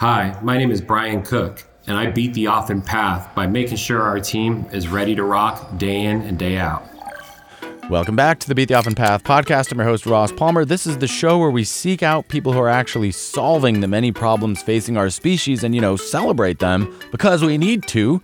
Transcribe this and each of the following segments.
Hi, my name is Brian Cook, and I beat the often path by making sure our team is ready to rock day in and day out. Welcome back to the Beat the Often Path podcast. I'm your host, Ross Palmer. This is the show where we seek out people who are actually solving the many problems facing our species and, you know, celebrate them because we need to.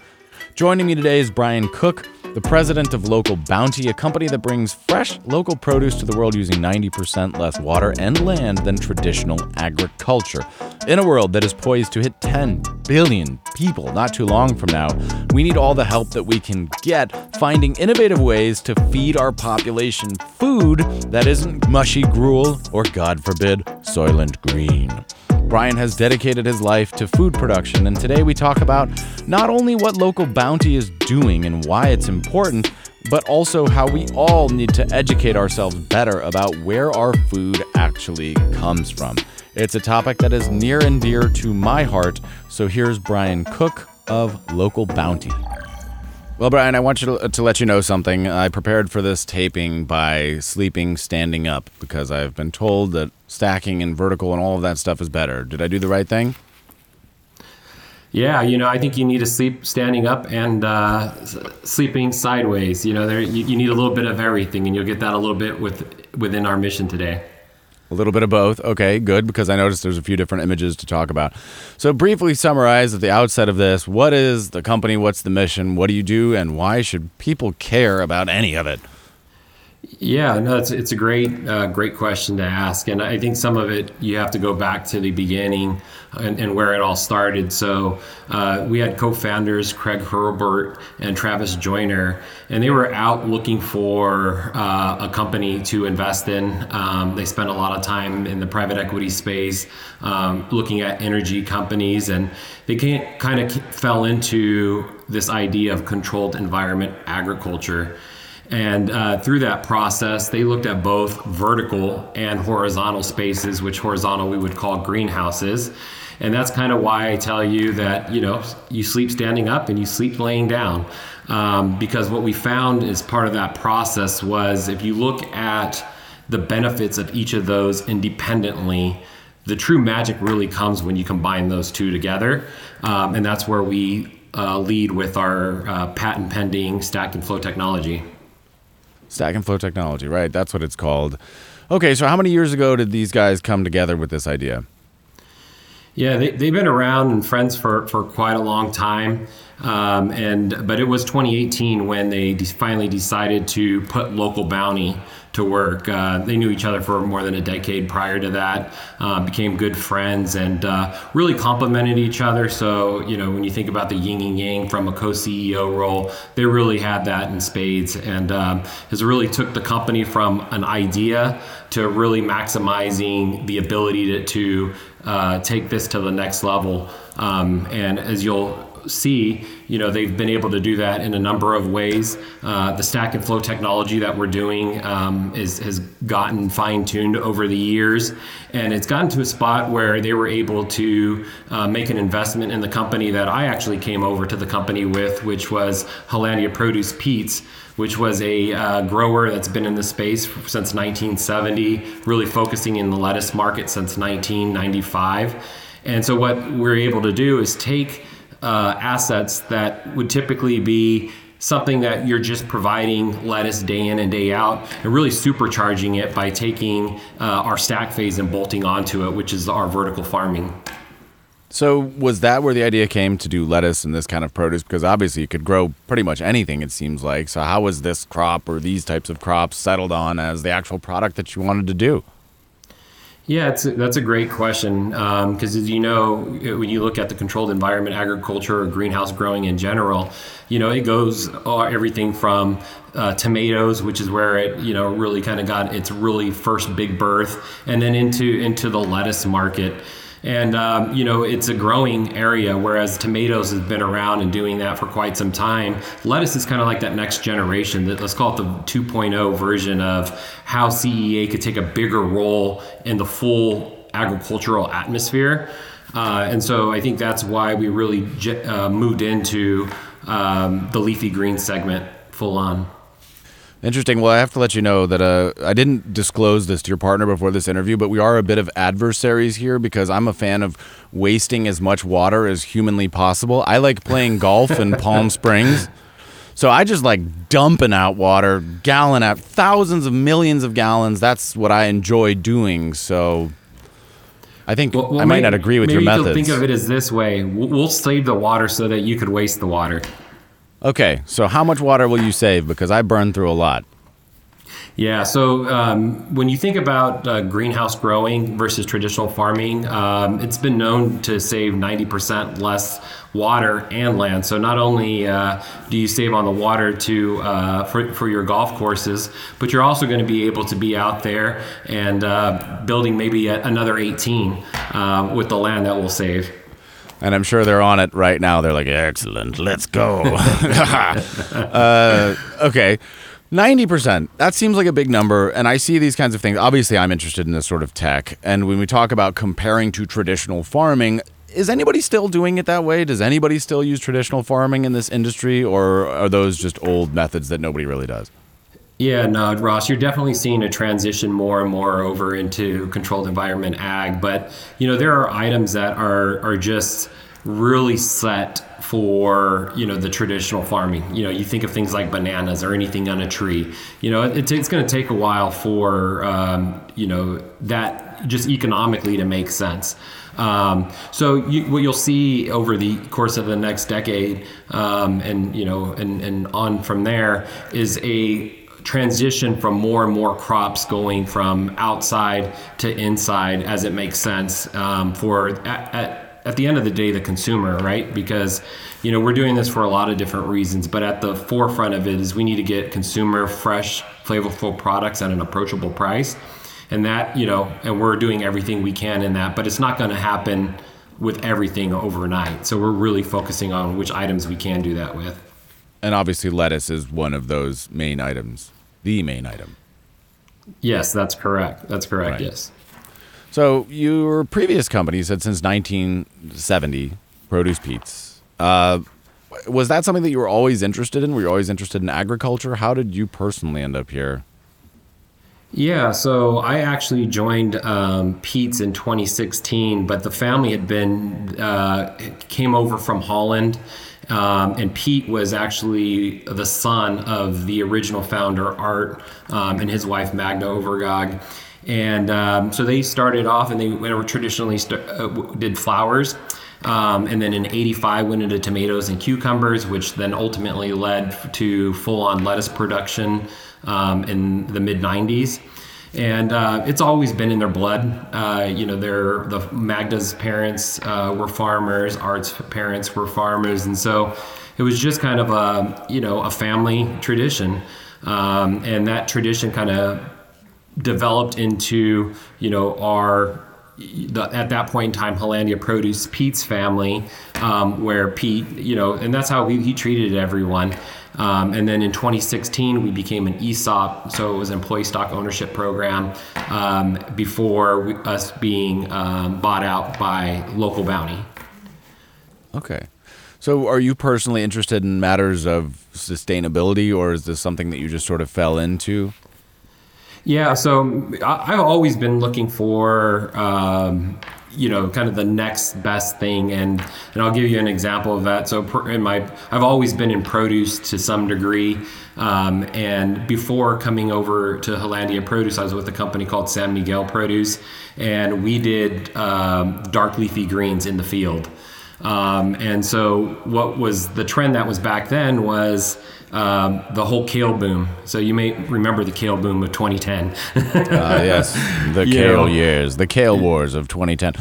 Joining me today is Brian Cook, the president of Local Bounty, a company that brings fresh local produce to the world using 90% less water and land than traditional agriculture. In a world that is poised to hit 10 billion people not too long from now, we need all the help that we can get finding innovative ways to feed our population food that isn't mushy gruel or, God forbid, Soylent Green. Brian has dedicated his life to food production, and today we talk about not only what local bounty is doing and why it's important, but also how we all need to educate ourselves better about where our food actually comes from. It's a topic that is near and dear to my heart, so here's Brian Cook of Local Bounty. Well, Brian, I want you to, to, let you know something. I prepared for this taping by sleeping standing up because I've been told that stacking and vertical and all of that stuff is better. Did I do the right thing? Yeah, you know, I think you need to sleep standing up and uh, sleeping sideways. You know, there you, you need a little bit of everything, and you'll get that a little bit with within our mission today. A little bit of both. Okay, good, because I noticed there's a few different images to talk about. So, briefly summarize at the outset of this what is the company, what's the mission, what do you do, and why should people care about any of it? Yeah, no, it's it's a great uh, great question to ask, and I think some of it you have to go back to the beginning and, and where it all started. So uh, we had co-founders Craig Herbert and Travis Joyner, and they were out looking for uh, a company to invest in. Um, they spent a lot of time in the private equity space, um, looking at energy companies, and they kind of fell into this idea of controlled environment agriculture. And uh, through that process, they looked at both vertical and horizontal spaces, which horizontal we would call greenhouses. And that's kind of why I tell you that, you know, you sleep standing up and you sleep laying down. Um, because what we found as part of that process was if you look at the benefits of each of those independently, the true magic really comes when you combine those two together. Um, and that's where we uh, lead with our uh, patent pending stack and flow technology. Stack and Flow Technology, right? That's what it's called. Okay, so how many years ago did these guys come together with this idea? Yeah, they, they've been around and friends for, for quite a long time. Um, and but it was 2018 when they de- finally decided to put local bounty to work. Uh, they knew each other for more than a decade prior to that, uh, became good friends, and uh, really complemented each other. So, you know, when you think about the yin and yang from a co CEO role, they really had that in spades and um, has really took the company from an idea to really maximizing the ability to, to uh, take this to the next level. Um, and as you'll see, you know, they've been able to do that in a number of ways. Uh, the stack and flow technology that we're doing um, is, has gotten fine tuned over the years, and it's gotten to a spot where they were able to uh, make an investment in the company that I actually came over to the company with, which was Hollandia Produce Pete's which was a uh, grower that's been in the space since 1970, really focusing in the lettuce market since 1995. And so, what we're able to do is take uh, assets that would typically be something that you're just providing lettuce day in and day out and really supercharging it by taking uh, our stack phase and bolting onto it, which is our vertical farming. So, was that where the idea came to do lettuce and this kind of produce? Because obviously you could grow pretty much anything, it seems like. So, how was this crop or these types of crops settled on as the actual product that you wanted to do? Yeah, a, that's a great question because, um, as you know, when you look at the controlled environment agriculture or greenhouse growing in general, you know, it goes uh, everything from uh, tomatoes, which is where it, you know, really kind of got its really first big birth, and then into into the lettuce market. And, um, you know, it's a growing area, whereas tomatoes has been around and doing that for quite some time. Lettuce is kind of like that next generation, that let's call it the 2.0 version of how CEA could take a bigger role in the full agricultural atmosphere. Uh, and so I think that's why we really uh, moved into um, the leafy green segment full on. Interesting. Well, I have to let you know that uh, I didn't disclose this to your partner before this interview, but we are a bit of adversaries here because I'm a fan of wasting as much water as humanly possible. I like playing golf in Palm Springs. So I just like dumping out water, gallon out, thousands of millions of gallons. That's what I enjoy doing. So I think Well, well, I might may- not agree with maybe your you could methods. Think of it as this way: we'll, we'll save the water so that you could waste the water. Okay, so how much water will you save? Because I burn through a lot. Yeah. So um, when you think about uh, greenhouse growing versus traditional farming, um, it's been known to save 90% less water and land. So not only uh, do you save on the water to uh, for, for your golf courses, but you're also going to be able to be out there and uh, building maybe another 18 uh, with the land that will save. And I'm sure they're on it right now. They're like, excellent, let's go. uh, okay. 90%. That seems like a big number. And I see these kinds of things. Obviously, I'm interested in this sort of tech. And when we talk about comparing to traditional farming, is anybody still doing it that way? Does anybody still use traditional farming in this industry? Or are those just old methods that nobody really does? Yeah, no, Ross, you're definitely seeing a transition more and more over into controlled environment ag. But you know, there are items that are are just really set for you know the traditional farming. You know, you think of things like bananas or anything on a tree. You know, it, it's going to take a while for um, you know that just economically to make sense. Um, so you, what you'll see over the course of the next decade, um, and you know, and, and on from there, is a transition from more and more crops going from outside to inside as it makes sense um, for at, at, at the end of the day the consumer right? Because you know we're doing this for a lot of different reasons but at the forefront of it is we need to get consumer fresh flavorful products at an approachable price. And that you know and we're doing everything we can in that but it's not going to happen with everything overnight. So we're really focusing on which items we can do that with. And obviously, lettuce is one of those main items, the main item. yes that's correct that's correct Right. yes So your previous company said since 1970, Produce Pete's. Uh, was that something that you were always interested in? Were you always interested in agriculture? How did you personally end up here? Yeah, so I actually joined um, Pete's in 2016, but the family had been uh, came over from Holland, um, and Pete was actually the son of the original founder Art um, and his wife Magda Overgaag, and um, so they started off and they were traditionally st- uh, did flowers. Um, and then in 85 went into tomatoes and cucumbers, which then ultimately led to full-on lettuce production um, in the mid 90s. And uh, it's always been in their blood. Uh, you know, their the Magda's parents uh, were farmers, Art's parents were farmers, and so it was just kind of a you know a family tradition. Um, and that tradition kind of developed into you know our the, at that point in time Hollandia Produce Pete's family um, where Pete you know and that's how he, he treated everyone um, and then in 2016 we became an ESOP so it was an employee stock ownership program um, before we, us being um, bought out by local bounty Okay. So are you personally interested in matters of sustainability, or is this something that you just sort of fell into? Yeah, so I- I've always been looking for, um, you know, kind of the next best thing, and and I'll give you an example of that. So in my, I've always been in produce to some degree, um, and before coming over to Hollandia Produce, I was with a company called San Miguel Produce, and we did um, dark leafy greens in the field. Um, and so, what was the trend that was back then was um, the whole kale boom. So, you may remember the kale boom of 2010. Uh, yes, the You kale know. years, the kale wars of 2010.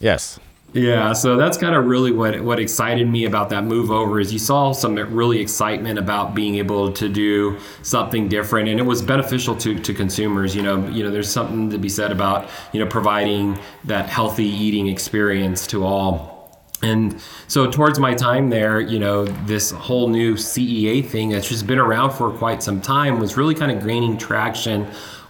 Yes. yeah, so that's kind of really what what excited me about that move over is you saw some really excitement about being able to do something different, and it was beneficial to, to consumers. You know, you know, there's something to be said about you know providing that healthy eating experience to all. And so, towards my time there, you know, this whole new CEA thing that's just been around for quite some time was really kind of gaining traction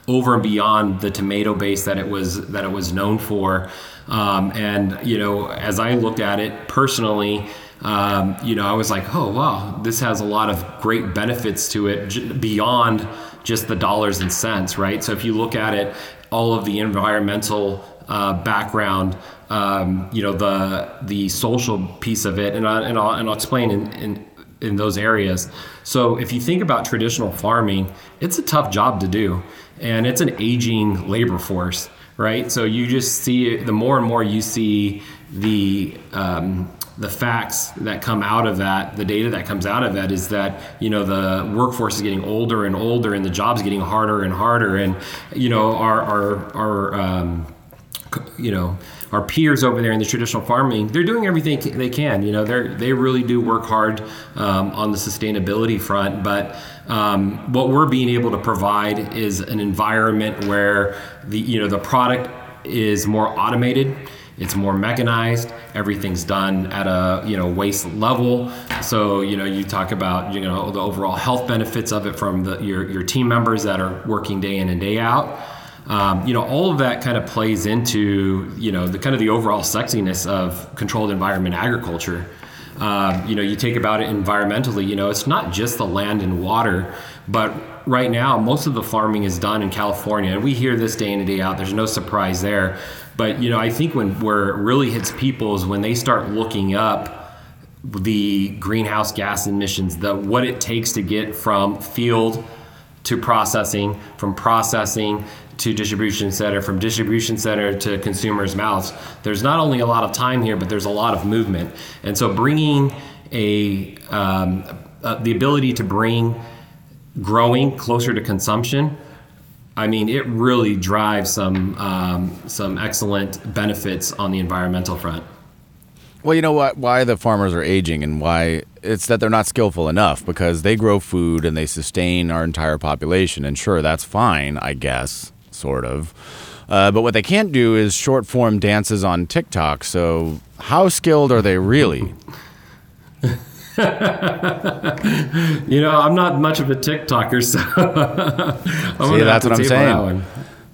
over and beyond the tomato base that it was that it was known for. Um, and you know, as I looked at it personally, um, you know, I was like, oh wow, this has a lot of great benefits to it j- beyond just the dollars and cents, right? So if you look at it, all of the environmental uh, background, um, you know, the the social piece of it, and I, and I'll, and I'll explain in, in in those areas. So if you think about traditional farming, it's a tough job to do, and it's an aging labor force, right? So you just see the more and more you see the um, the facts that come out of that, the data that comes out of that is that you know the workforce is getting older and older, and the jobs getting harder and harder, and you know our our our um, you know our peers over there in the traditional farming they're doing everything they can you know they they really do work hard um, on the sustainability front but um, what we're being able to provide is an environment where the you know the product is more automated it's more mechanized everything's done at a you know waste level. So you know you talk about you know the overall health benefits of it from the, your, your team members that are working day in and day out um, you know, all of that kind of plays into, you know, the kind of the overall sexiness of controlled environment agriculture. Um, you know, you take about it environmentally, you know, it's not just the land and water, but right now, most of the farming is done in California. And we hear this day in and day out. There's no surprise there. But, you know, I think when where it really hits people is when they start looking up the greenhouse gas emissions, the what it takes to get from field to processing, from processing to distribution center, from distribution center to consumers' mouths. There's not only a lot of time here, but there's a lot of movement. And so bringing a um, uh, the ability to bring growing closer to consumption. I mean, it really drives some um, some excellent benefits on the environmental front. Well, you know what? Why the farmers are aging and why it's that they're not skillful enough because they grow food and they sustain our entire population. And sure, that's fine, I guess sort of. Uh, but what they can't do is short form dances on TikTok. So, how skilled are they really? you know, I'm not much of a TikToker, so See, that's what I'm saying.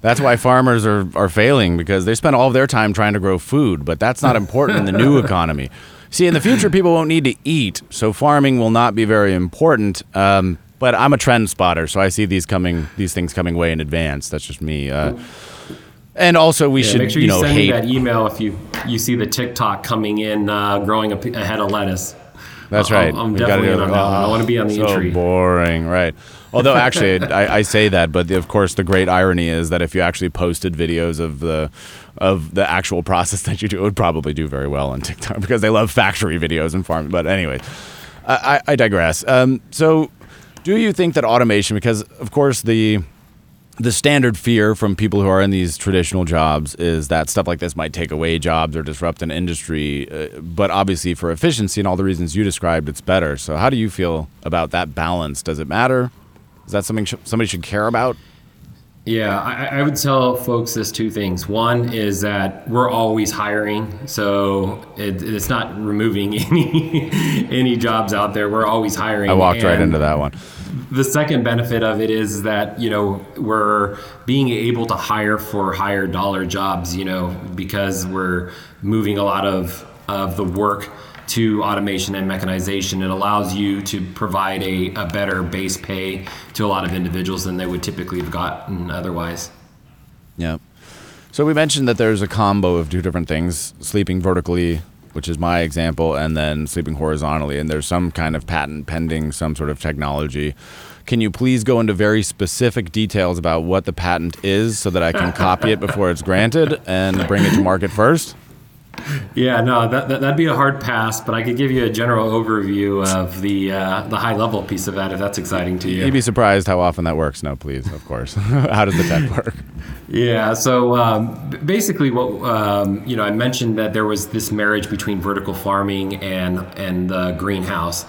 That's why farmers are, are failing because they spend all of their time trying to grow food, but that's not important in the new economy. See, in the future, people won't need to eat, so farming will not be very important. Um, but I'm a trend spotter, so I see these coming, these things coming way in advance. That's just me. Uh, and also, we yeah, should make sure you, you know send hate me that email if you you see the TikTok coming in, uh, growing a, a, head of lettuce. That's right. I'm, I'm definitely on that one. I want to be on the so entry. boring, right? Although actually, I, I, say that, but of course, the great irony is that if you actually posted videos of the of the actual process that you do, it would probably do very well on TikTok because they love factory videos and farming. But anyway, I, I digress. Um, so do you think that automation, because of course the the standard fear from people who are in these traditional jobs is that stuff like this might take away jobs or disrupt an industry. Uh, but obviously, for efficiency and all the reasons you described, it's better. So, how do you feel about that balance? Does it matter? Is that something sh- somebody should care about? Yeah, I, I, would tell folks this two things. One is that we're always hiring, so it, it's not removing any any jobs out there. We're always hiring. I walked and right into that one. The second benefit of it is that you know we're being able to hire for higher dollar jobs. You know because we're moving a lot of of the work to automation and mechanization. It allows you to provide a, a better base pay to a lot of individuals than they would typically have gotten otherwise. Yeah. So we mentioned that there's a combo of two different things sleeping vertically, which is my example, and then sleeping horizontally. And there's some kind of patent pending, some sort of technology. Can you please go into very specific details about what the patent is so that I can copy it before it's granted and bring it to market first? Yeah, no, that, that would be a hard pass, but I could give you a general overview of the uh, the high level piece of that if that's exciting to you. You'd be surprised how often that works. No, please, of course. how does the tech work? Yeah, so um, basically, what um, you know, I mentioned that there was this marriage between vertical farming and and the greenhouse.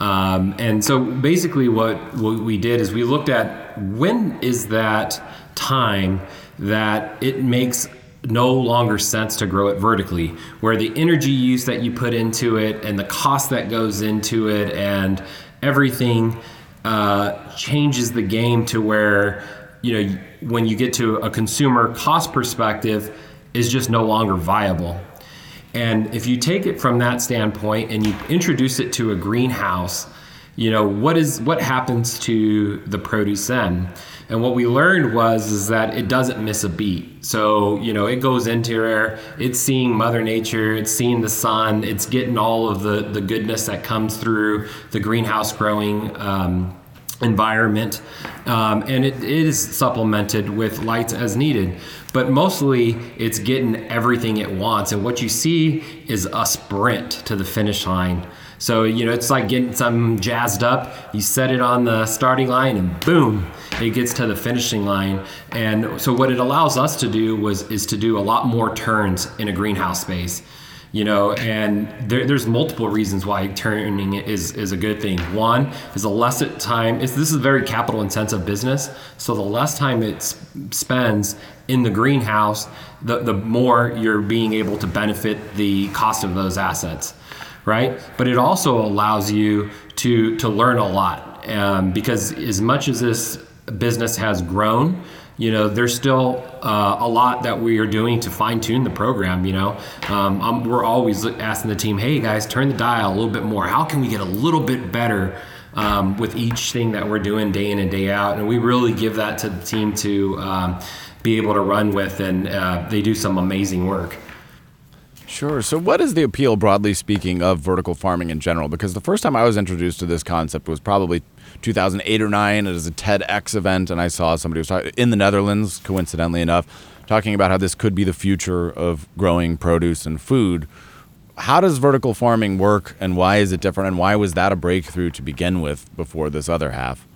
Um, and so basically, what, what we did is we looked at when is that time that it makes no longer sense to grow it vertically, where the energy use that you put into it and the cost that goes into it and everything uh, changes the game to where you know when you get to a consumer cost perspective is just no longer viable And if you take it from that standpoint and you introduce it to a greenhouse, you know what is what happens to the produce then? And what we learned was is that it doesn't miss a beat. So you know it goes into there, it's seeing Mother Nature, it's seeing the sun, it's getting all of the the goodness that comes through the greenhouse growing. Um, environment. Um, and it is supplemented with lights as needed. But mostly it's getting everything it wants. And what you see is a sprint to the finish line so you know it's like getting something jazzed up. You set it on the starting line and boom it gets to the finishing line. And so what it allows us to do was is to do a lot more turns in a greenhouse space you know and there, there's multiple reasons why turning is, is a good thing. One is the less time this is a very capital intensive business. So the less time it spends in the greenhouse the, the more you're being able to benefit the cost of those assets right but it also allows you to to learn a lot um, because as much as this business has grown you know, there's still uh, a lot that we are doing to fine tune the program. You know, um, we're always asking the team, hey guys, turn the dial a little bit more. How can we get a little bit better um, with each thing that we're doing day in and day out? And we really give that to the team to um, be able to run with, and uh, they do some amazing work. Sure. So, what is the appeal, broadly speaking, of vertical farming in general? Because the first time I was introduced to this concept was probably 2008 or 9. It was a TEDx event, and I saw somebody was in the Netherlands, coincidentally enough, talking about how this could be the future of growing produce and food. How does vertical farming work, and why is it different, and why was that a breakthrough to begin with before this other half?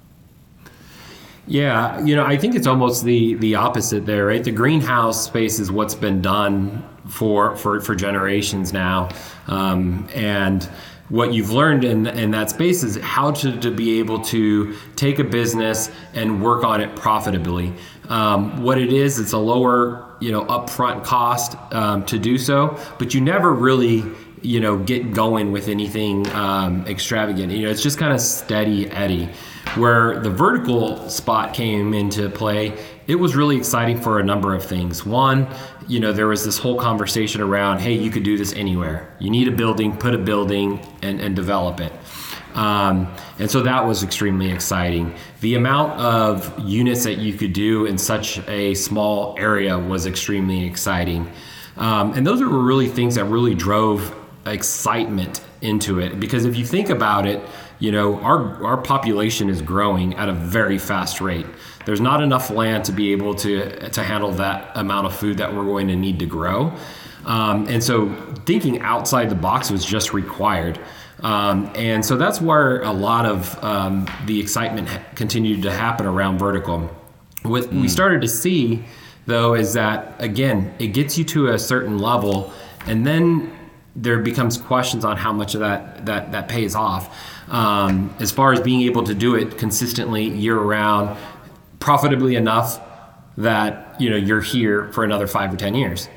Yeah, you know, I think it's almost the the opposite there, right? The greenhouse space is what's been done for for for generations now, um, and what you've learned in, in that space is how to, to be able to take a business and work on it profitably. Um, what it is, it's a lower, you know, upfront cost um, to do so, but you never really, you know, get going with anything um, extravagant. You know, it's just kind of steady Eddie. Where the vertical spot came into play, it was really exciting for a number of things. One, you know, there was this whole conversation around, hey, you could do this anywhere. You need a building, put a building, and, and develop it. Um, and so that was extremely exciting. The amount of units that you could do in such a small area was extremely exciting. Um, and those were really things that really drove excitement into it. Because if you think about it, you know, our, our population is growing at a very fast rate. There's not enough land to be able to, to handle that amount of food that we're going to need to grow. Um, and so thinking outside the box was just required. Um, and so that's where a lot of um, the excitement ha- continued to happen around vertical. What mm. we started to see, though, is that again, it gets you to a certain level, and then there becomes questions on how much of that that that pays off um, as far as being able to do it consistently year round, profitably enough that you know you're here for another five or ten years.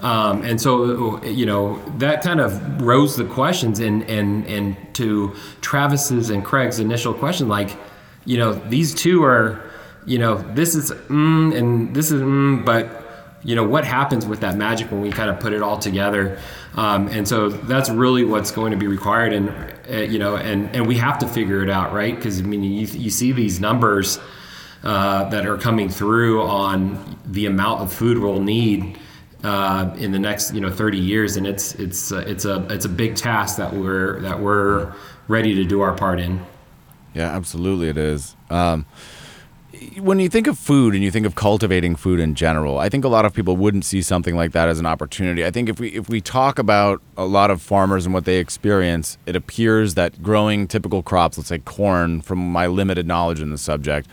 Um, and so you know that kind of rose the questions and and and to Travis's and Craig's initial question, like you know these two are you know this is mm, and this is mm, but you know what happens with that magic when we kind of put it all together? Um, and so that's really what's going to be required and uh, you know and and we have to figure it out right? Because i mean you, you see these numbers uh, that are coming through on the amount of food we'll need uh, in the next you know 30 years and it's it's uh, it's a it's a big task that we're that we're ready to do our part in. Yeah absolutely it is. Um, when you think of food and you think of cultivating food in general, I think a lot of people wouldn't see something like that as an opportunity. I think if we if we talk about a lot of farmers and what they experience, it appears that growing typical crops, let's say corn, from my limited knowledge in the subject,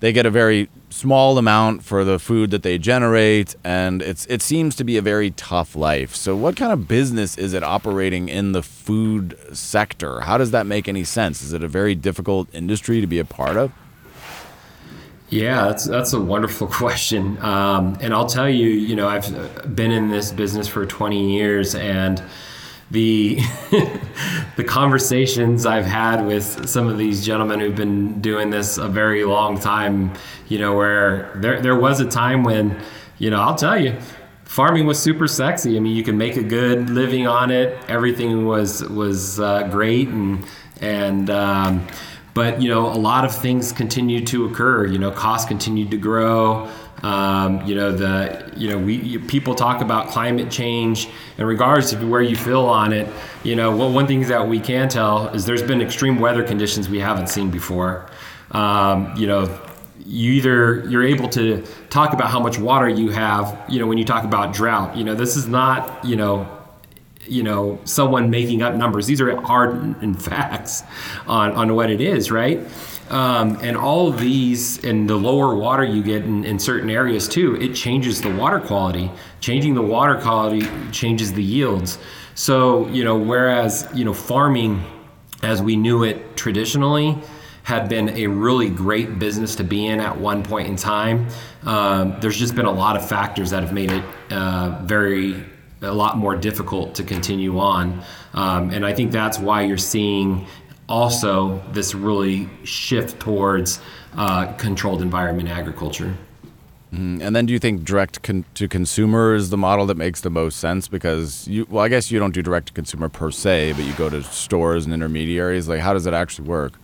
they get a very small amount for the food that they generate and it's it seems to be a very tough life. So what kind of business is it operating in the food sector? How does that make any sense? Is it a very difficult industry to be a part of? Yeah, that's that's a wonderful question, um, and I'll tell you, you know, I've been in this business for 20 years, and the the conversations I've had with some of these gentlemen who've been doing this a very long time, you know, where there there was a time when, you know, I'll tell you, farming was super sexy. I mean, you could make a good living on it. Everything was was uh, great, and and um, but you know, a lot of things continued to occur. You know, costs continued to grow. Um, you know the you know we you, people talk about climate change in regards to where you feel on it. You know, well, one thing that we can tell is there's been extreme weather conditions we haven't seen before. Um, you know, you either you're able to talk about how much water you have you know when you talk about drought you know this is not you know you know someone making up numbers. These are hard and facts on on what it is right? Um, and all of these and the lower water you get in, in certain areas too it changes the water quality. Changing the water quality changes the yields. So you know whereas you know farming as we knew it traditionally had been a really great business to be in at one point in time. Um, there's just been a lot of factors that have made it uh, very a lot more difficult to continue on, um, and I think that's why you're seeing also this really shift towards uh, controlled environment agriculture. Mm-hmm. And then, do you think direct con- to consumer is the model that makes the most sense? Because you, well, I guess you don't do direct to consumer per se, but you go to stores and intermediaries. Like, how does it actually work?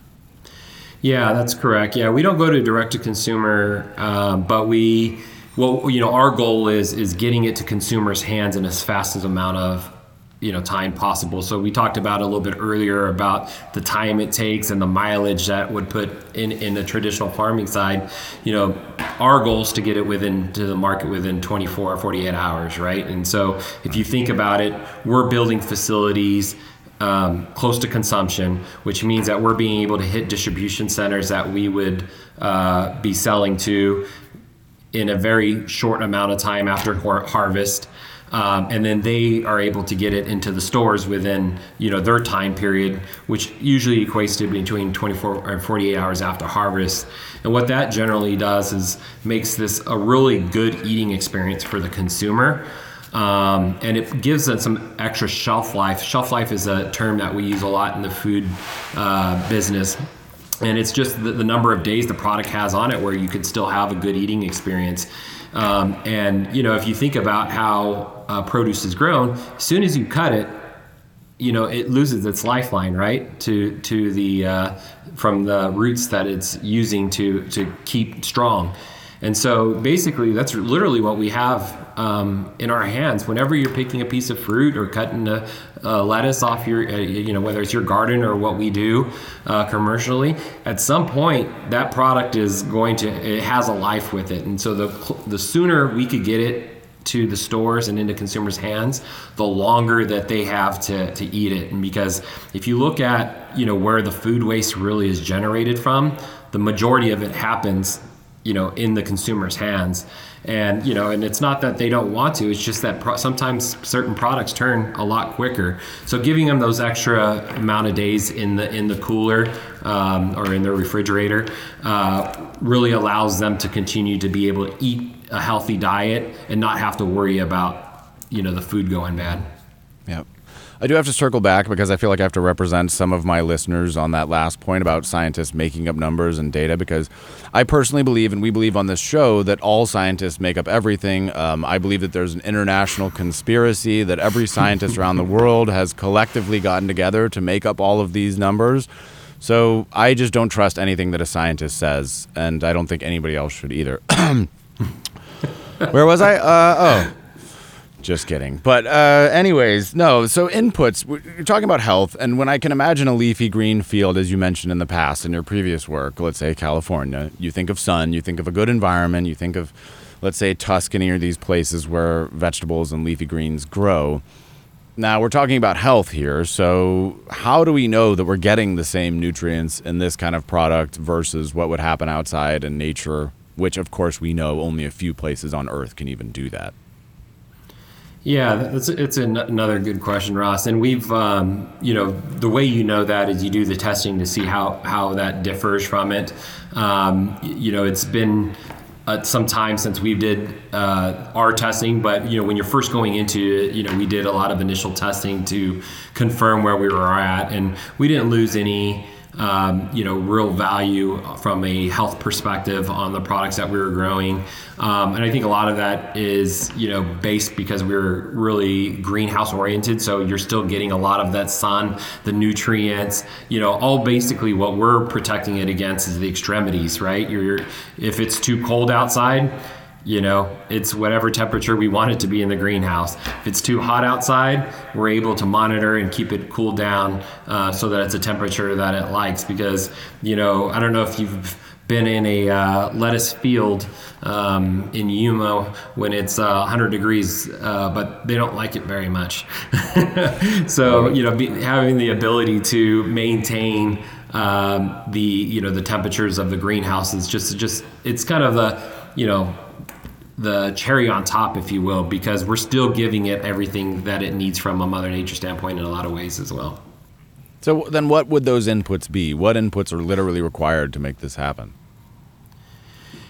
Yeah, that's correct. Yeah, we don't go to direct to consumer, uh, but we, well, you know, our goal is is getting it to consumers' hands in as fast as amount of you know time possible. So we talked about a little bit earlier about the time it takes and the mileage that would put in in the traditional farming side. You know, our goal is to get it within to the market within 24 or 48 hours, right? And so if you think about it, we're building facilities um, close to consumption, which means that we're being able to hit distribution centers that we would uh, be selling to in a very short amount of time after harvest. Um, and then they are able to get it into the stores within you know their time period, which usually equates to between 24 or 48 hours after harvest. And what that generally does is makes this a really good eating experience for the consumer. Um, and it gives it some extra shelf life. Shelf life is a term that we use a lot in the food uh, business. And it's just the, the, number of days the product has on it where you could still have a good eating experience. Um, and, you know, if you think about how uh, produce is grown, as soon as you cut it, you know, it loses its lifeline, right? To to the uh, from the roots that it's using to to keep strong. And so basically, that's literally what we have um, in our hands. Whenever you're picking a piece of fruit or cutting a, a lettuce off your, uh, you know, whether it's your garden or what we do uh, commercially, at some point that product is going to, it has a life with it. And so the, the sooner we could get it to the stores and into consumers' hands, the longer that they have to, to eat it. And because if you look at, you know, where the food waste really is generated from, the majority of it happens you know in the consumer's hands. And you know and it's not that they don't want to it's just that pro- sometimes certain products turn a lot quicker. So giving them those extra amount of days in the in the cooler um, or in their refrigerator uh, really allows them to continue to be able to eat a healthy diet and not have to worry about you know the food going bad. Yep I do have to circle back because I feel like I have to represent some of my listeners on that last point about scientists making up numbers and data because I personally believe, and we believe on this show, that all scientists make up everything. Um, I believe that there's an international conspiracy that every scientist around the world has collectively gotten together to make up all of these numbers. So I just don't trust anything that a scientist says, and I don't think anybody else should either. Where was I? Uh, oh. Just kidding. But uh, anyways, no. So inputs. You're talking about health, and when I can imagine a leafy green field, as you mentioned in the past in your previous work, let's say California, you think of sun, you think of a good environment, you think of, let's say Tuscany or these places where vegetables and leafy greens grow. Now we're talking about health here. So how do we know that we're getting the same nutrients in this kind of product versus what would happen outside in nature? Which, of course, we know only a few places on Earth can even do that. Yeah, that's it's an, another good question, Ross. And we've, um, you know, the way you know that is you do the testing to see how how that differs from it. Um, you know, it's been uh, some time since we did uh, our testing, but you know, when you're first going into it, you know, we did a lot of initial testing to confirm where we were at, and we didn't lose any um, you know, real value from a health perspective on the products that we were growing. Um, and I think a lot of that is, you know, based because we are really greenhouse oriented. So you're still getting a lot of that sun, the nutrients, you know, all basically what we're protecting it against is the extremities, right? You're, if it's too cold outside, you know, it's whatever temperature we want it to be in the greenhouse. If it's too hot outside, we're able to monitor and keep it cooled down uh, so that it's a temperature that it likes. Because, you know, I don't know if you've been in a uh, lettuce field um, in Yuma when it's uh, 100 degrees, uh, but they don't like it very much. so, you know, be, having the ability to maintain um, the, you know, the temperatures of the greenhouse is just, just, it's kind of the, you know, the cherry on top, if you will, because we're still giving it everything that it needs from a Mother Nature standpoint in a lot of ways as well. So then, what would those inputs be? What inputs are literally required to make this happen?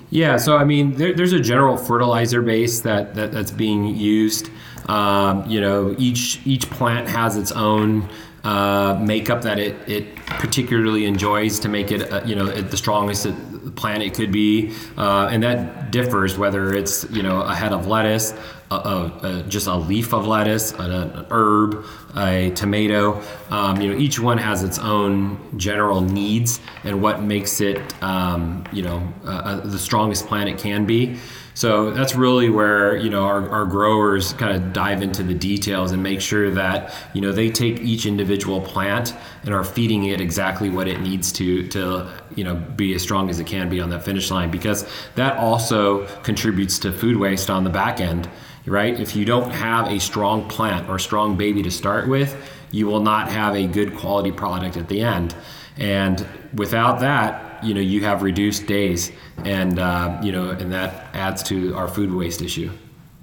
Yeah, so I mean, there, there's a general fertilizer base that, that that's being used. Um, you know, each each plant has its own uh, makeup that it, it particularly enjoys to make it, uh, you know, the strongest plant it could be, uh, and that differs whether it's you know a head of lettuce, a, a, a, just a leaf of lettuce, an, an herb, a tomato. Um, you know, each one has its own general needs and what makes it, um, you know, uh, the strongest plant it can be. So that's really where you know our, our growers kind of dive into the details and make sure that you know they take each individual plant and are feeding it exactly what it needs to to you know be as strong as it can be on that finish line because that also contributes to food waste on the back end right if you don't have a strong plant or strong baby to start with you will not have a good quality product at the end and without that you know you have reduced days, and uh, you know, and that adds to our food waste issue.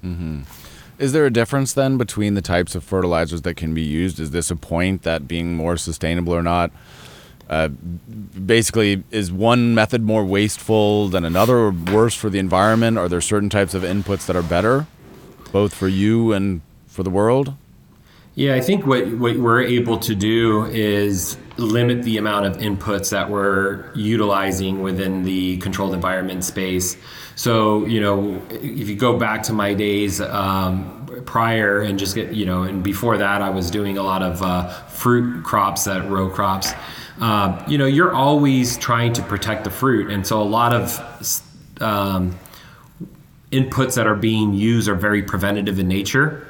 Mm-hmm. Is there a difference then between the types of fertilizers that can be used? Is this a point that being more sustainable or not? Uh, basically, is one method more wasteful than another, or worse for the environment? Are there certain types of inputs that are better, both for you and for the world? Yeah, I think what, what we're able to do is limit the amount of inputs that we're utilizing within the controlled environment space. So, you know, if you go back to my days um, prior and just get, you know, and before that, I was doing a lot of uh, fruit crops, that row crops. Uh, you know, you're always trying to protect the fruit. And so a lot of um, inputs that are being used are very preventative in nature.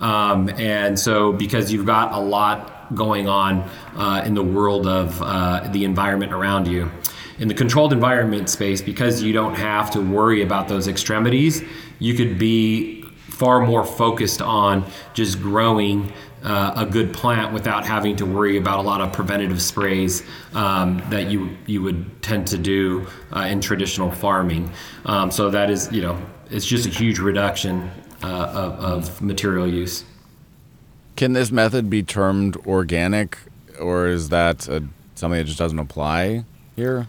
Um, and so, because you've got a lot going on uh, in the world of uh, the environment around you, in the controlled environment space, because you don't have to worry about those extremities, you could be far more focused on just growing uh, a good plant without having to worry about a lot of preventative sprays um, that you you would tend to do uh, in traditional farming. Um, so that is, you know, it's just a huge reduction uh, of, of material use. Can this method be termed organic, or is that a, something that just doesn't apply here?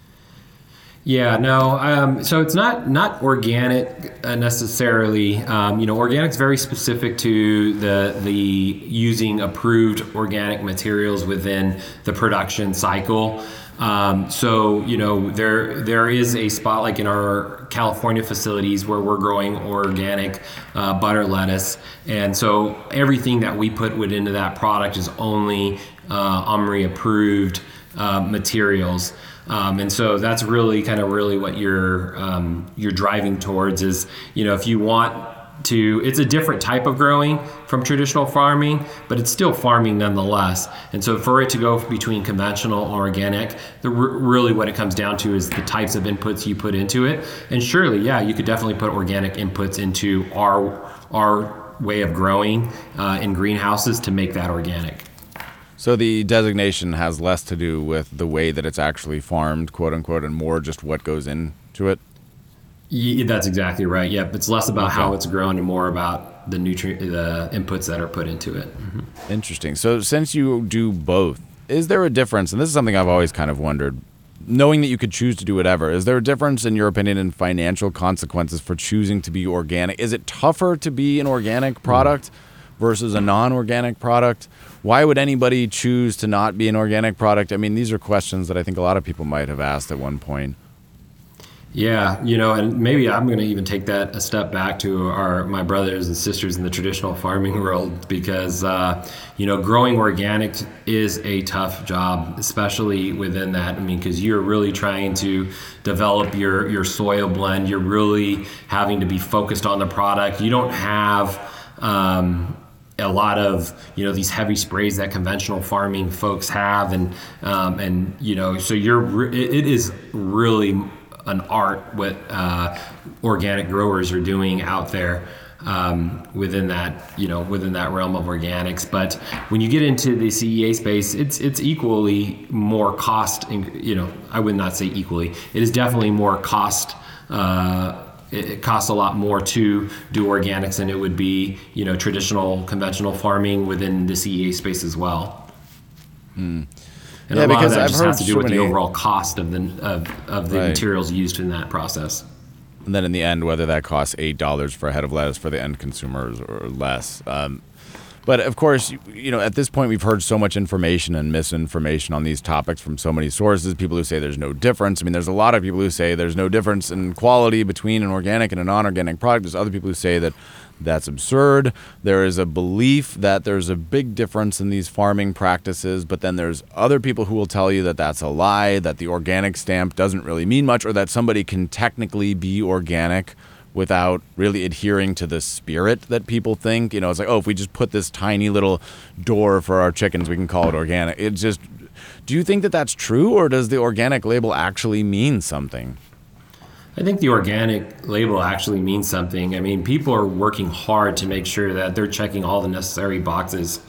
Yeah, no. Um, so it's not not organic uh, necessarily. Um, you know, organic is very specific to the the using approved organic materials within the production cycle. Um, so you know there there is a spot like in our California facilities where we're growing organic uh, butter lettuce, and so everything that we put into that product is only uh, OMRI approved uh, materials. Um, and so that's really kind of really what you're um, you're driving towards is you know if you want to it's a different type of growing from traditional farming but it's still farming nonetheless. And so for it to go between conventional and organic the, really what it comes down to is the types of inputs you put into it. And surely yeah you could definitely put organic inputs into our our way of growing uh, in greenhouses to make that organic so the designation has less to do with the way that it's actually farmed quote unquote and more just what goes into it yeah, that's exactly right. Yep, it's less about okay. how it's grown and more about the nutrient, the inputs that are put into it. Mm-hmm. Interesting. So, since you do both, is there a difference? And this is something I've always kind of wondered. Knowing that you could choose to do whatever, is there a difference in your opinion in financial consequences for choosing to be organic? Is it tougher to be an organic product mm. Versus a non-organic product? Why would anybody choose to not be an organic product? I mean, these are questions that I think a lot of people might have asked at one point. Yeah, you know, and maybe I'm going to even take that a step back to our my brothers and sisters in the traditional farming world because uh, you know growing organic is a tough job, especially within that. I mean, because you're really trying to develop your your soil blend. You're really having to be focused on the product. You don't have um, a lot of you know these heavy sprays that conventional farming folks have, and um, and you know so you're it is really an art what uh, organic growers are doing out there um, within that you know within that realm of organics. But when you get into the CEA space, it's it's equally more cost. You know, I would not say equally. It is definitely more cost. Uh, it, costs a lot more to do organics than it would be, you know, traditional conventional farming within the CEA space as well. Hmm. And yeah, a lot of that I've just has to do so with many... the overall cost of the of, of the right. materials used in that process. And then in the end, whether that costs eight dollars for a head of lettuce for the end consumers or less. Um, but of course, you know, at this point, we've heard so much information and misinformation on these topics from so many sources. People who say there's no difference. I mean, there's a lot of people who say there's no difference in quality between an organic and a non-organic product. There's other people who say that that's absurd. There is a belief that there's a big difference in these farming practices, but then there's other people who will tell you that that's a lie, that the organic stamp doesn't really mean much, or that somebody can technically be organic without really adhering to the spirit that people think. You know, it's like, oh, if we just put this tiny little door for our chickens, we can call it organic. It just, do you think that that's true, or does the organic label actually mean something? I think the organic label actually means something. I mean, people are working hard to make sure that they're checking all the necessary boxes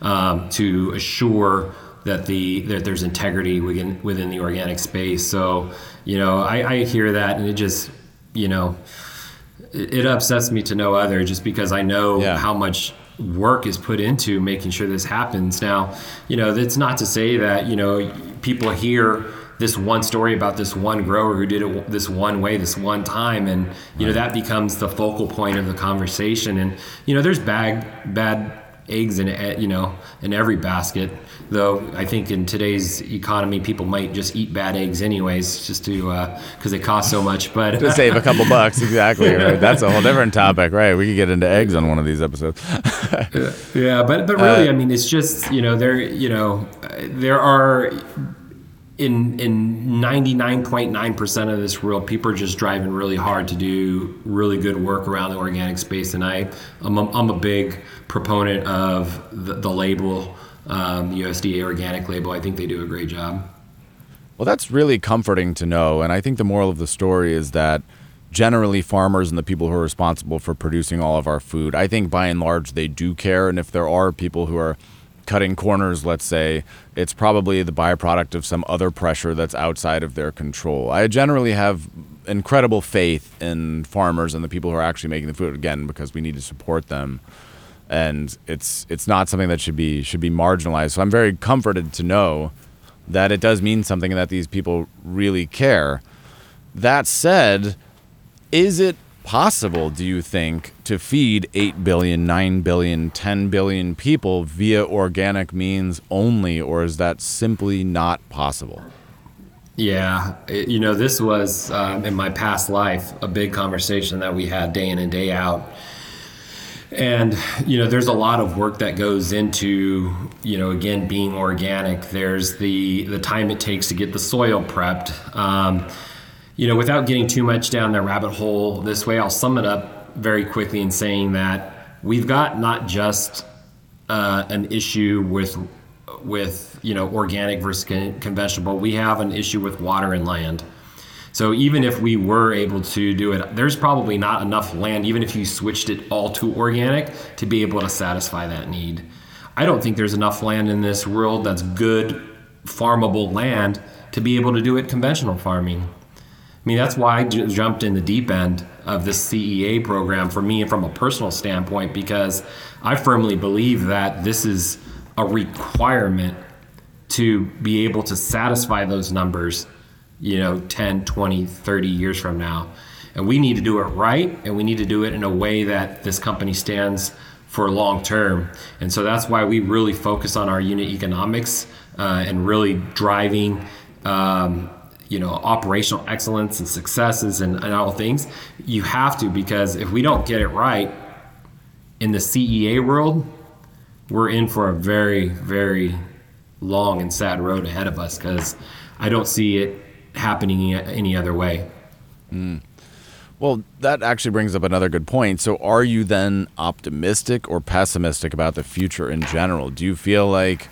um, to assure that the that there's integrity within within the organic space. So, you know, I, I hear that and it just, you know, it, upsets me to no other just because I know yeah. how much work is put into making sure this happens. Now, you know, that's not to say that, you know, people hear this one story about this one grower who did it this one way this one time and you know that becomes the focal point of the conversation and you know there's bad bad eggs in you know in every basket though i think in today's economy people might just eat bad eggs anyways just to because uh, they cost so much but to save a couple bucks exactly right. That's a whole different topic right. We could get into eggs on one of these episodes. Yeah but but really uh, i mean it's just you know there you know there are in in 99.9% of this world people are just driving really hard to do really good work around the organic space and i i'm a, I'm a big proponent of the, the label um, the usda organic label i think they do a great job well that's really comforting to know and i think the moral of the story is that generally farmers and the people who are responsible for producing all of our food i think by and large they do care and if there are people who are cutting corners, let's say, it's probably the byproduct of some other pressure that's outside of their control. I generally have incredible faith in farmers and the people who are actually making the food again because we need to support them and it's it's not something that should be should be marginalized so i'm very comforted to know that it does mean something and that these people really care that said is it possible, do you think, to feed 8 billion, 9 billion, 10 billion people via organic means only, or is that simply not possible? Yeah, it, you know, this was um, in my past life a big conversation that we had day in and day out. And, you know, there's a lot of work that goes into, you know, again, being organic. There's the, the time it takes to get the soil prepped. Um, you know, without getting too much down the rabbit hole this way, I'll sum it up very quickly in saying that we've got not just uh, an issue with with you know organic versus conventional, but we have an issue with water and land. So even if we were able to do it, there's probably not enough land, even if you switched it all to organic, to be able to satisfy that need. I don't think there's enough land in this world that's good farmable land to be able to do it conventional farming. I mean, that's why I j- jumped in the deep end of this CEA program for me from a personal standpoint because I firmly believe that this is a requirement to be able to satisfy those numbers, you know, 10, 20, 30 years from now. And we need to do it right and we need to do it in a way that this company stands for long term. And so that's why we really focus on our unit economics uh, and really driving. Um, you know operational excellence and successes and, and all things you have to because if we don't get it right in the cea world we're in for a very very long and sad road ahead of us because i don't see it happening any other way mm. Well, that actually brings up another good point. So, are you then optimistic or pessimistic about the future in general? Do you feel like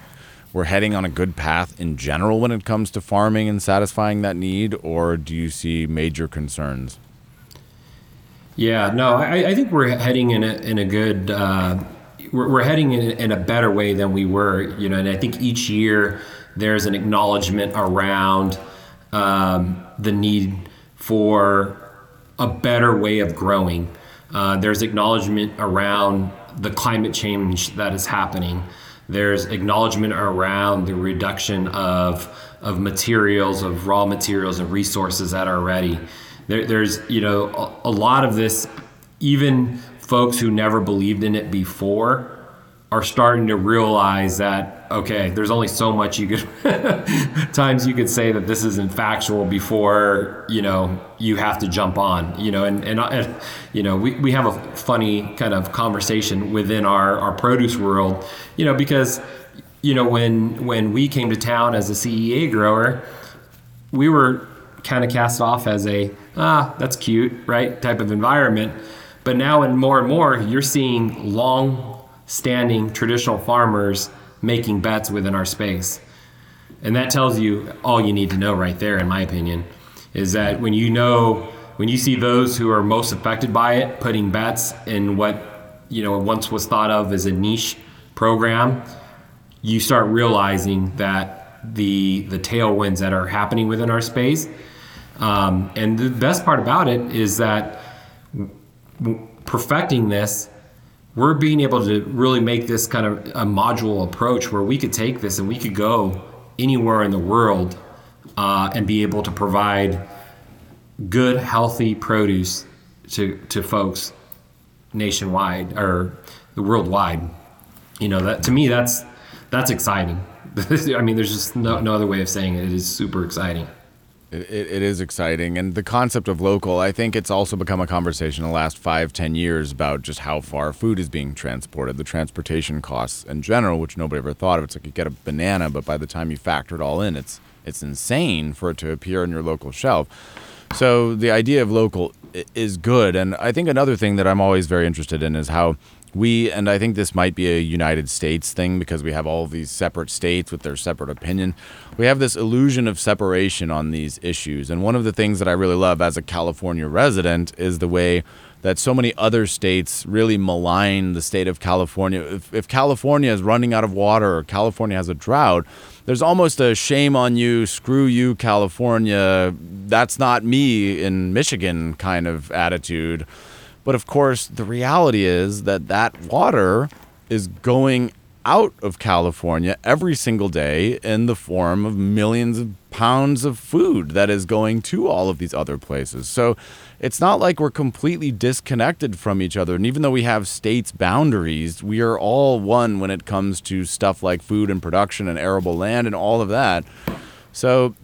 we're heading on a good path in general when it comes to farming and satisfying that need, or do you see major concerns? Yeah, no, I, I think we're heading in a in a good. Uh, we're, we're heading in, in a better way than we were, you know, and I think each year there's an acknowledgement around um, the need for a better way of growing. Uh, there's acknowledgement around the climate change that is happening. There's acknowledgement around the reduction of of materials, of raw materials and resources that are ready. There, there's you know a, a lot of this. Even folks who never believed in it before are starting to realize that okay, there's only so much you could times you could say that this isn't factual before you know you have to jump on you know and and, and you know we, we have a funny kind of conversation within our our produce world you know because you know when when we came to town as a CEA grower we were kind of cast off as a ah that's cute right type of environment. But now and more and more you're seeing long standing traditional farmers making bets within our space. And that tells you all you need to know right there, in my opinion, is that when you know, when you see those who are most affected by it putting bets in what, you know, once was thought of as a niche program, you start realizing that the the tailwinds that are happening within our space. Um, and the best part about it is that perfecting this we're being able to really make this kind of a module approach where we could take this and we could go anywhere in the world uh, and be able to provide good, healthy produce to, to folks nationwide or the worldwide. You know, that to me, that's that's exciting. I mean, there's just no, no other way of saying it. It is super exciting. It, it is exciting. And the concept of local, I think it's also become a conversation in the last five, ten years about just how far food is being transported, the transportation costs in general, which nobody ever thought of. It's like you get a banana, but by the time you factor it all in, it's it's insane for it to appear on your local shelf. So the idea of local is good. And I think another thing that I'm always very interested in is how we and I think this might be a United States thing because we have all these separate states with their separate opinion. We have this illusion of separation on these issues. And one of the things that I really love as a California resident is the way that so many other states really malign the state of California. If, if California is running out of water or California has a drought, there's almost a shame on you, screw you, California, that's not me in Michigan kind of attitude. But of course, the reality is that that water is going out of California every single day in the form of millions of pounds of food that is going to all of these other places. So it's not like we're completely disconnected from each other. And even though we have states' boundaries, we are all one when it comes to stuff like food and production and arable land and all of that. So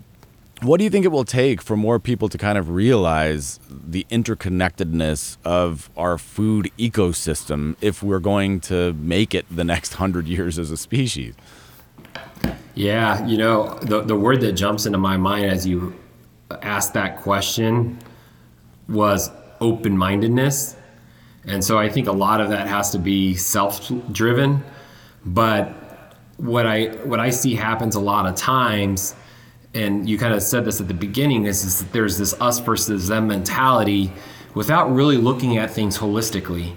what do you think it will take for more people to kind of realize the interconnectedness of our food ecosystem if we're going to make it the next hundred years as a species? Yeah, you know, the, the word that jumps into my mind as you asked that question was open mindedness. And so I think a lot of that has to be self driven. But what I what I see happens a lot of times and you kind of said this at the beginning is, is that there's this us versus them mentality without really looking at things holistically.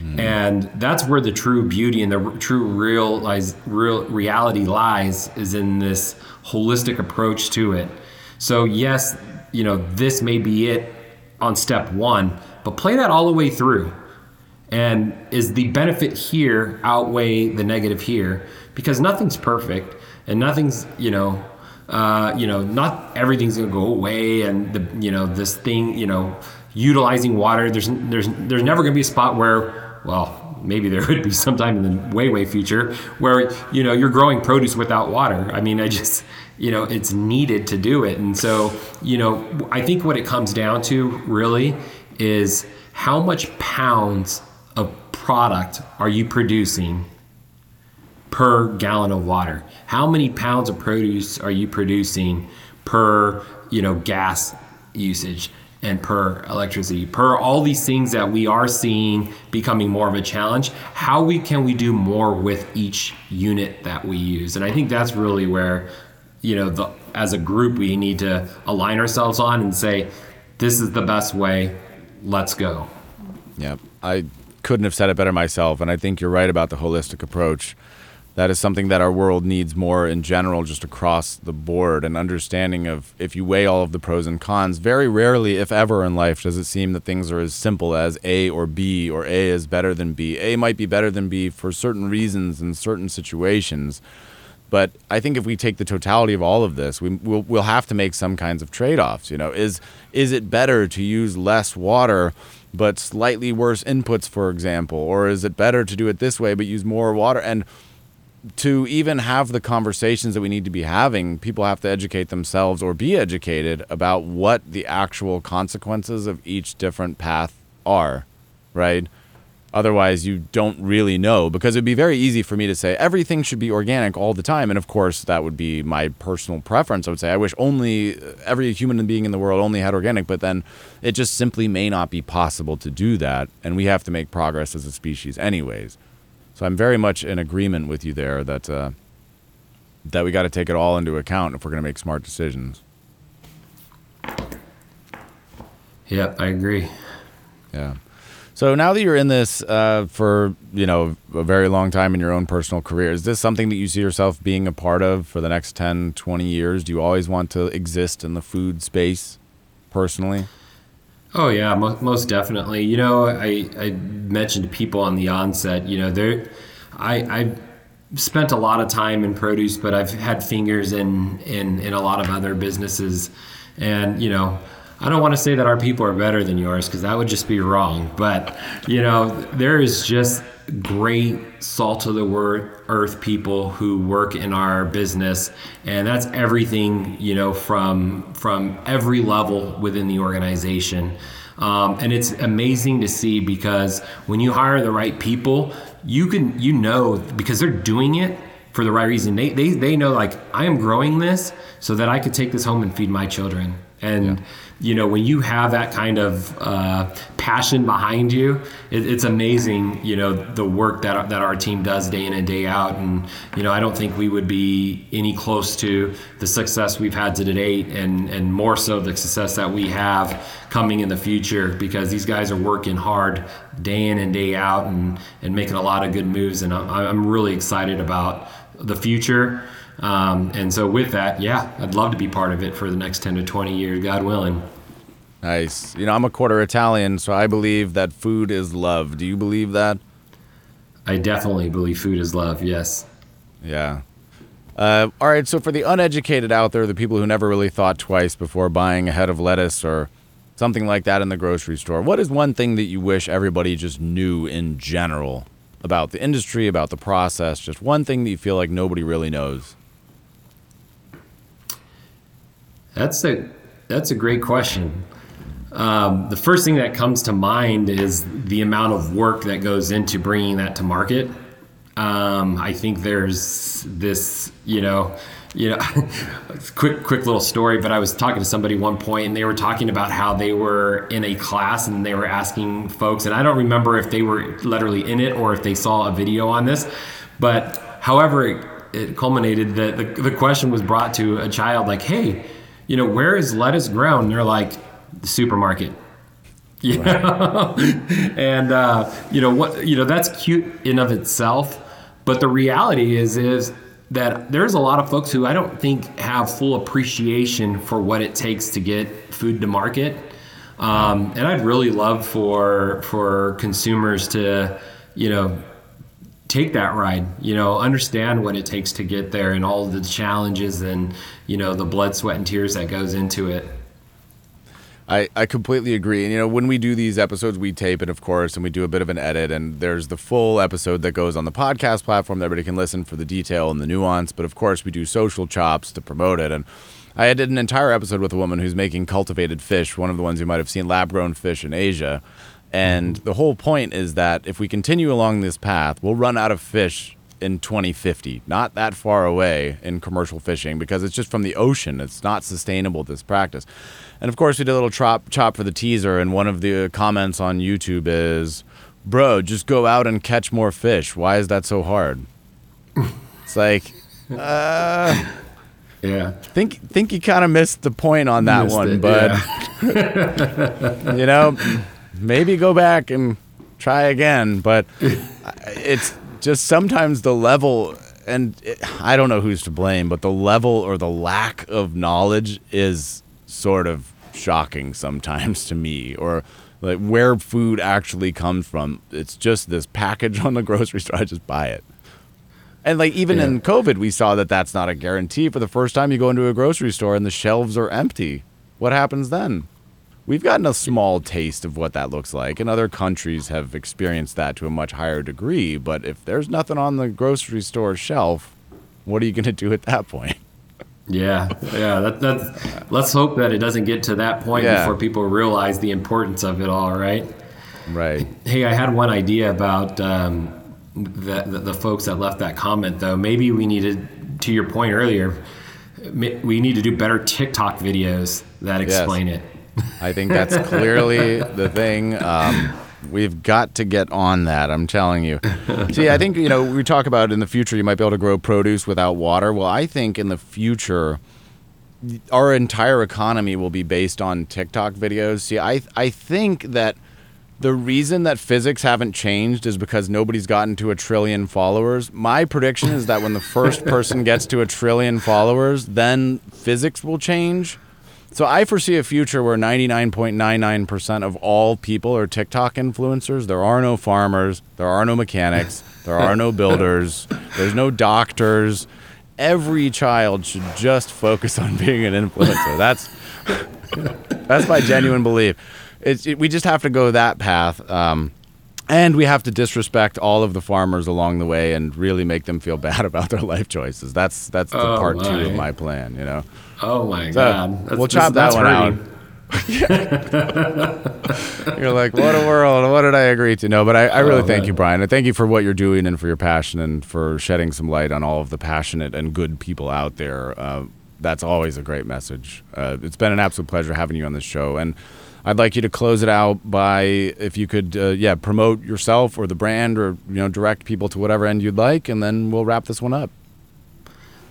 Mm. and that's where the true beauty and the true realize, real reality lies is in this holistic approach to it. So yes you know this may be it on step one but play that all the way through. And is the benefit here outweigh the negative here? Because nothing's perfect and nothing's you know uh, you know, not everything's going to go away, and the you know this thing, you know, utilizing water. There's there's there's never going to be a spot where, well, maybe there would be sometime in the way way future where you know you're growing produce without water i mean i just you know it's needed to do it and so you know i think what it comes down to really is how much pounds of product are you producing per gallon of water. How many pounds of produce are you producing per you know gas usage and per electricity? Per all these things that we are seeing becoming more of a challenge how we can we do more with each unit that we use? And i think that's really where you know the, as a group we need to align ourselves on and say this is the best way. Let's go. Yeah. I couldn't have said it better myself and i think you're right about the holistic approach that is something that our world needs more in general, just across the board. An understanding of if you weigh all of the pros and cons, very rarely, if ever in life, does it seem that things are as simple as A or B, or A is better than B. A might be better than B for certain reasons in certain situations. But I think if we take the totality of all of this, we, will we'll have to make some kinds of trade offs. You know, is is it better to use less water? but slightly worse inputs, for example? Or is it better to do it this way but use more water? And to even have the conversations that we need to be having, people have to educate themselves or be educated about what the actual consequences of each different path are, right? Otherwise, you don't really know because it'd be very easy for me to say everything should be organic all the time. And of course, that would be my personal preference. I would say I wish only every human being in the world only had organic, but then it just simply may not be possible to do that. And we have to make progress as a species, anyways. So I'm very much in agreement with you there that uh, that we got to take it all into account if we're going to make smart decisions. Yep, I agree. Yeah. So now that you're in this uh, for you know a very long time in your own personal career, is this something that you see yourself being a part of for the next 10, 20 years? Do you always want to exist in the food space personally? Oh yeah, most, most definitely. You know, I, I mentioned people on the onset. You know, there, I I spent a lot of time in produce, but I've had fingers in in in a lot of other businesses, and you know. I don't want to say that our people are better than yours because that would just be wrong. But, you know, there is just great salt of the earth people who work in our business. And that's everything you know from from every level within the organization. Um, and it's amazing to see because when you hire the right people you can you know because they're doing it for the right reason. They they, they know like i am growing this so that i could take this home and feed my children. And yeah you know, when you have that kind of uh, passion behind you, it, it's amazing, you know, the work that, that our team does day in and day out. And, you know, I don't think we would be any close to the success we've had to date and, and more so the success that we have coming in the future because these guys are working hard day in and day out and, and making a lot of good moves. And I'm, I'm really excited about the future. Um, and so, with that, yeah, I'd love to be part of it for the next 10 to 20 years, God willing. Nice. You know, I'm a quarter Italian, so I believe that food is love. Do you believe that? I definitely believe food is love, yes. Yeah. Uh, all right, so for the uneducated out there, the people who never really thought twice before buying a head of lettuce or something like that in the grocery store, what is one thing that you wish everybody just knew in general about the industry, about the process? Just one thing that you feel like nobody really knows? That's a that's a great question. Um, the first thing that comes to mind is the amount of work that goes into bringing that to market. Um, I think there's this, you know, you know, quick, quick little story. But I was talking to somebody one point, and they were talking about how they were in a class, and they were asking folks, and I don't remember if they were literally in it or if they saw a video on this, but however it, it culminated, that the, the question was brought to a child like, "Hey, you know, where is lettuce grown?" And they're like the supermarket. You know? and uh, you know what you know that's cute in of itself, but the reality is is that there's a lot of folks who I don't think have full appreciation for what it takes to get food to market. Um, and I'd really love for for consumers to, you know, take that ride. You know, understand what it takes to get there and all the challenges and you know the blood, sweat, and tears that goes into it. I, I completely agree. And, you know, when we do these episodes, we tape it, of course, and we do a bit of an edit. And there's the full episode that goes on the podcast platform that everybody can listen for the detail and the nuance. But, of course, we do social chops to promote it. And I did an entire episode with a woman who's making cultivated fish, one of the ones you might have seen, lab grown fish in Asia. And mm-hmm. the whole point is that if we continue along this path, we'll run out of fish in 2050, not that far away in commercial fishing because it's just from the ocean. It's not sustainable, this practice. And of course, we did a little chop, chop for the teaser, and one of the comments on YouTube is, Bro, just go out and catch more fish. Why is that so hard? it's like, uh, Yeah. think think you kind of missed the point on that Missed one, it, but yeah. you know, maybe go back and try again. But it's just sometimes the level, and it, I don't know who's to blame, but the level or the lack of knowledge is sort of shocking sometimes to me, or like where food actually comes from. It's just this package on the grocery store. I just buy it. And like even Yeah. in COVID, we saw that that's not a guarantee. For the first time, you go into a grocery store and the shelves are empty. What happens then? We've gotten a small taste of what that looks like, and other countries have experienced that to a much higher degree. But if there's nothing on the grocery store shelf, what are you going to do at that point? Yeah, yeah. That, that, let's hope that it doesn't get to that point Yeah. before people realize the importance of it all, right? Right. Hey, I had one idea about um, the, the the folks that left that comment, though. Maybe we needed, to your point earlier, we need to do better TikTok videos that Yes. explain it. I think that's clearly the thing. Um, we've got to get on that. I'm telling you. See, I think you know we talk about in the future you might be able to grow produce without water. Well, I think in the future our entire economy will be based on TikTok videos. See, I I think that the reason that physics haven't changed is because nobody's gotten to a trillion followers. My prediction is that when the first person gets to a trillion followers, then physics will change. So I foresee a future where 99.99% of all people are TikTok influencers. There are no farmers, there are no mechanics, there are no builders, there's no doctors. Every child should just focus on being an influencer. That's that's my genuine belief. It's it, we just have to go that path. Um, and we have to disrespect all of the farmers along the way and really make them feel bad about their life choices. That's that's the Oh, part two of my. my plan. You know. Oh my So, God! we'll chop that one out. You're like, what a world. What did I agree to? No, but I, I really Oh, thank man. you, Brian. And thank you for what you're doing and for your passion and for shedding some light on all of the passionate and good people out there. Uh, that's always a great message. Uh, it's been an absolute pleasure having you on this show. And I'd like you to close it out by, if you could, uh, yeah, promote yourself or the brand or, you know, direct people to whatever end you'd like. And then we'll wrap this one up.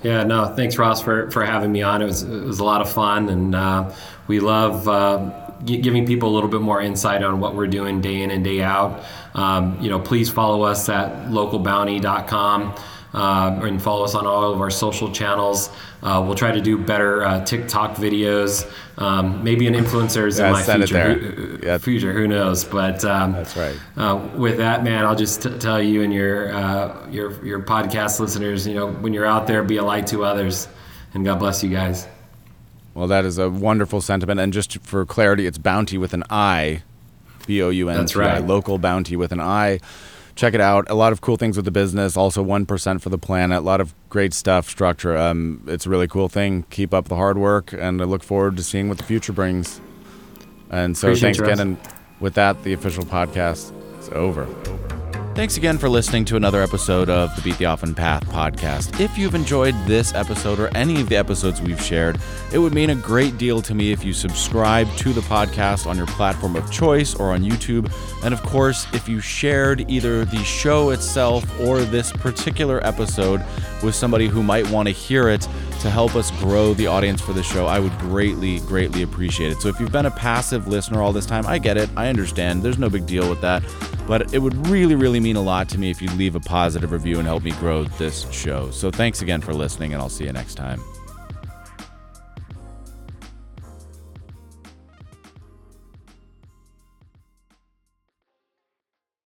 Yeah, no, thanks, Ross, for, for having me on. It was, it was a lot of fun, and uh, we love uh, gi- giving people a little bit more insight on what we're doing day in and day out. Um, you know, please follow us at localbounti.com uh, and follow us on all of our social channels. Uh, we'll try to do better uh, TikTok videos. Um, maybe an influencer is Yeah, in my future. Who, Yeah. future, who knows? But um, That's right. uh, with that, man, I'll just t- tell you and your uh, your your podcast listeners, you know, when you're out there, be a light to others, and God bless you guys. Well, that is a wonderful sentiment. And just for clarity, it's bounty with an I, B O U N That's right. Local Bounti with an I. Check it out. A lot of cool things with the business. Also, one percent for the planet. A lot of great stuff. Structure. Um, it's a really cool thing. Keep up the hard work, and I look forward to seeing what the future brings. And so, Appreciate thanks again. And with that, the official podcast is over. Thanks again for listening to another episode of the Beat the Often Path podcast. If you've enjoyed this episode or any of the episodes we've shared, it would mean a great deal to me if you subscribe to the podcast on your platform of choice or on YouTube. And of course, if you shared either the show itself or this particular episode with somebody who might want to hear it to help us grow the audience for the show, I would greatly, greatly appreciate it. So if you've been a passive listener all this time, I get it. I understand. There's no big deal with that. But it would really, really mean a lot to me if you leave a positive review and help me grow this show. So thanks again for listening, and I'll see you next time.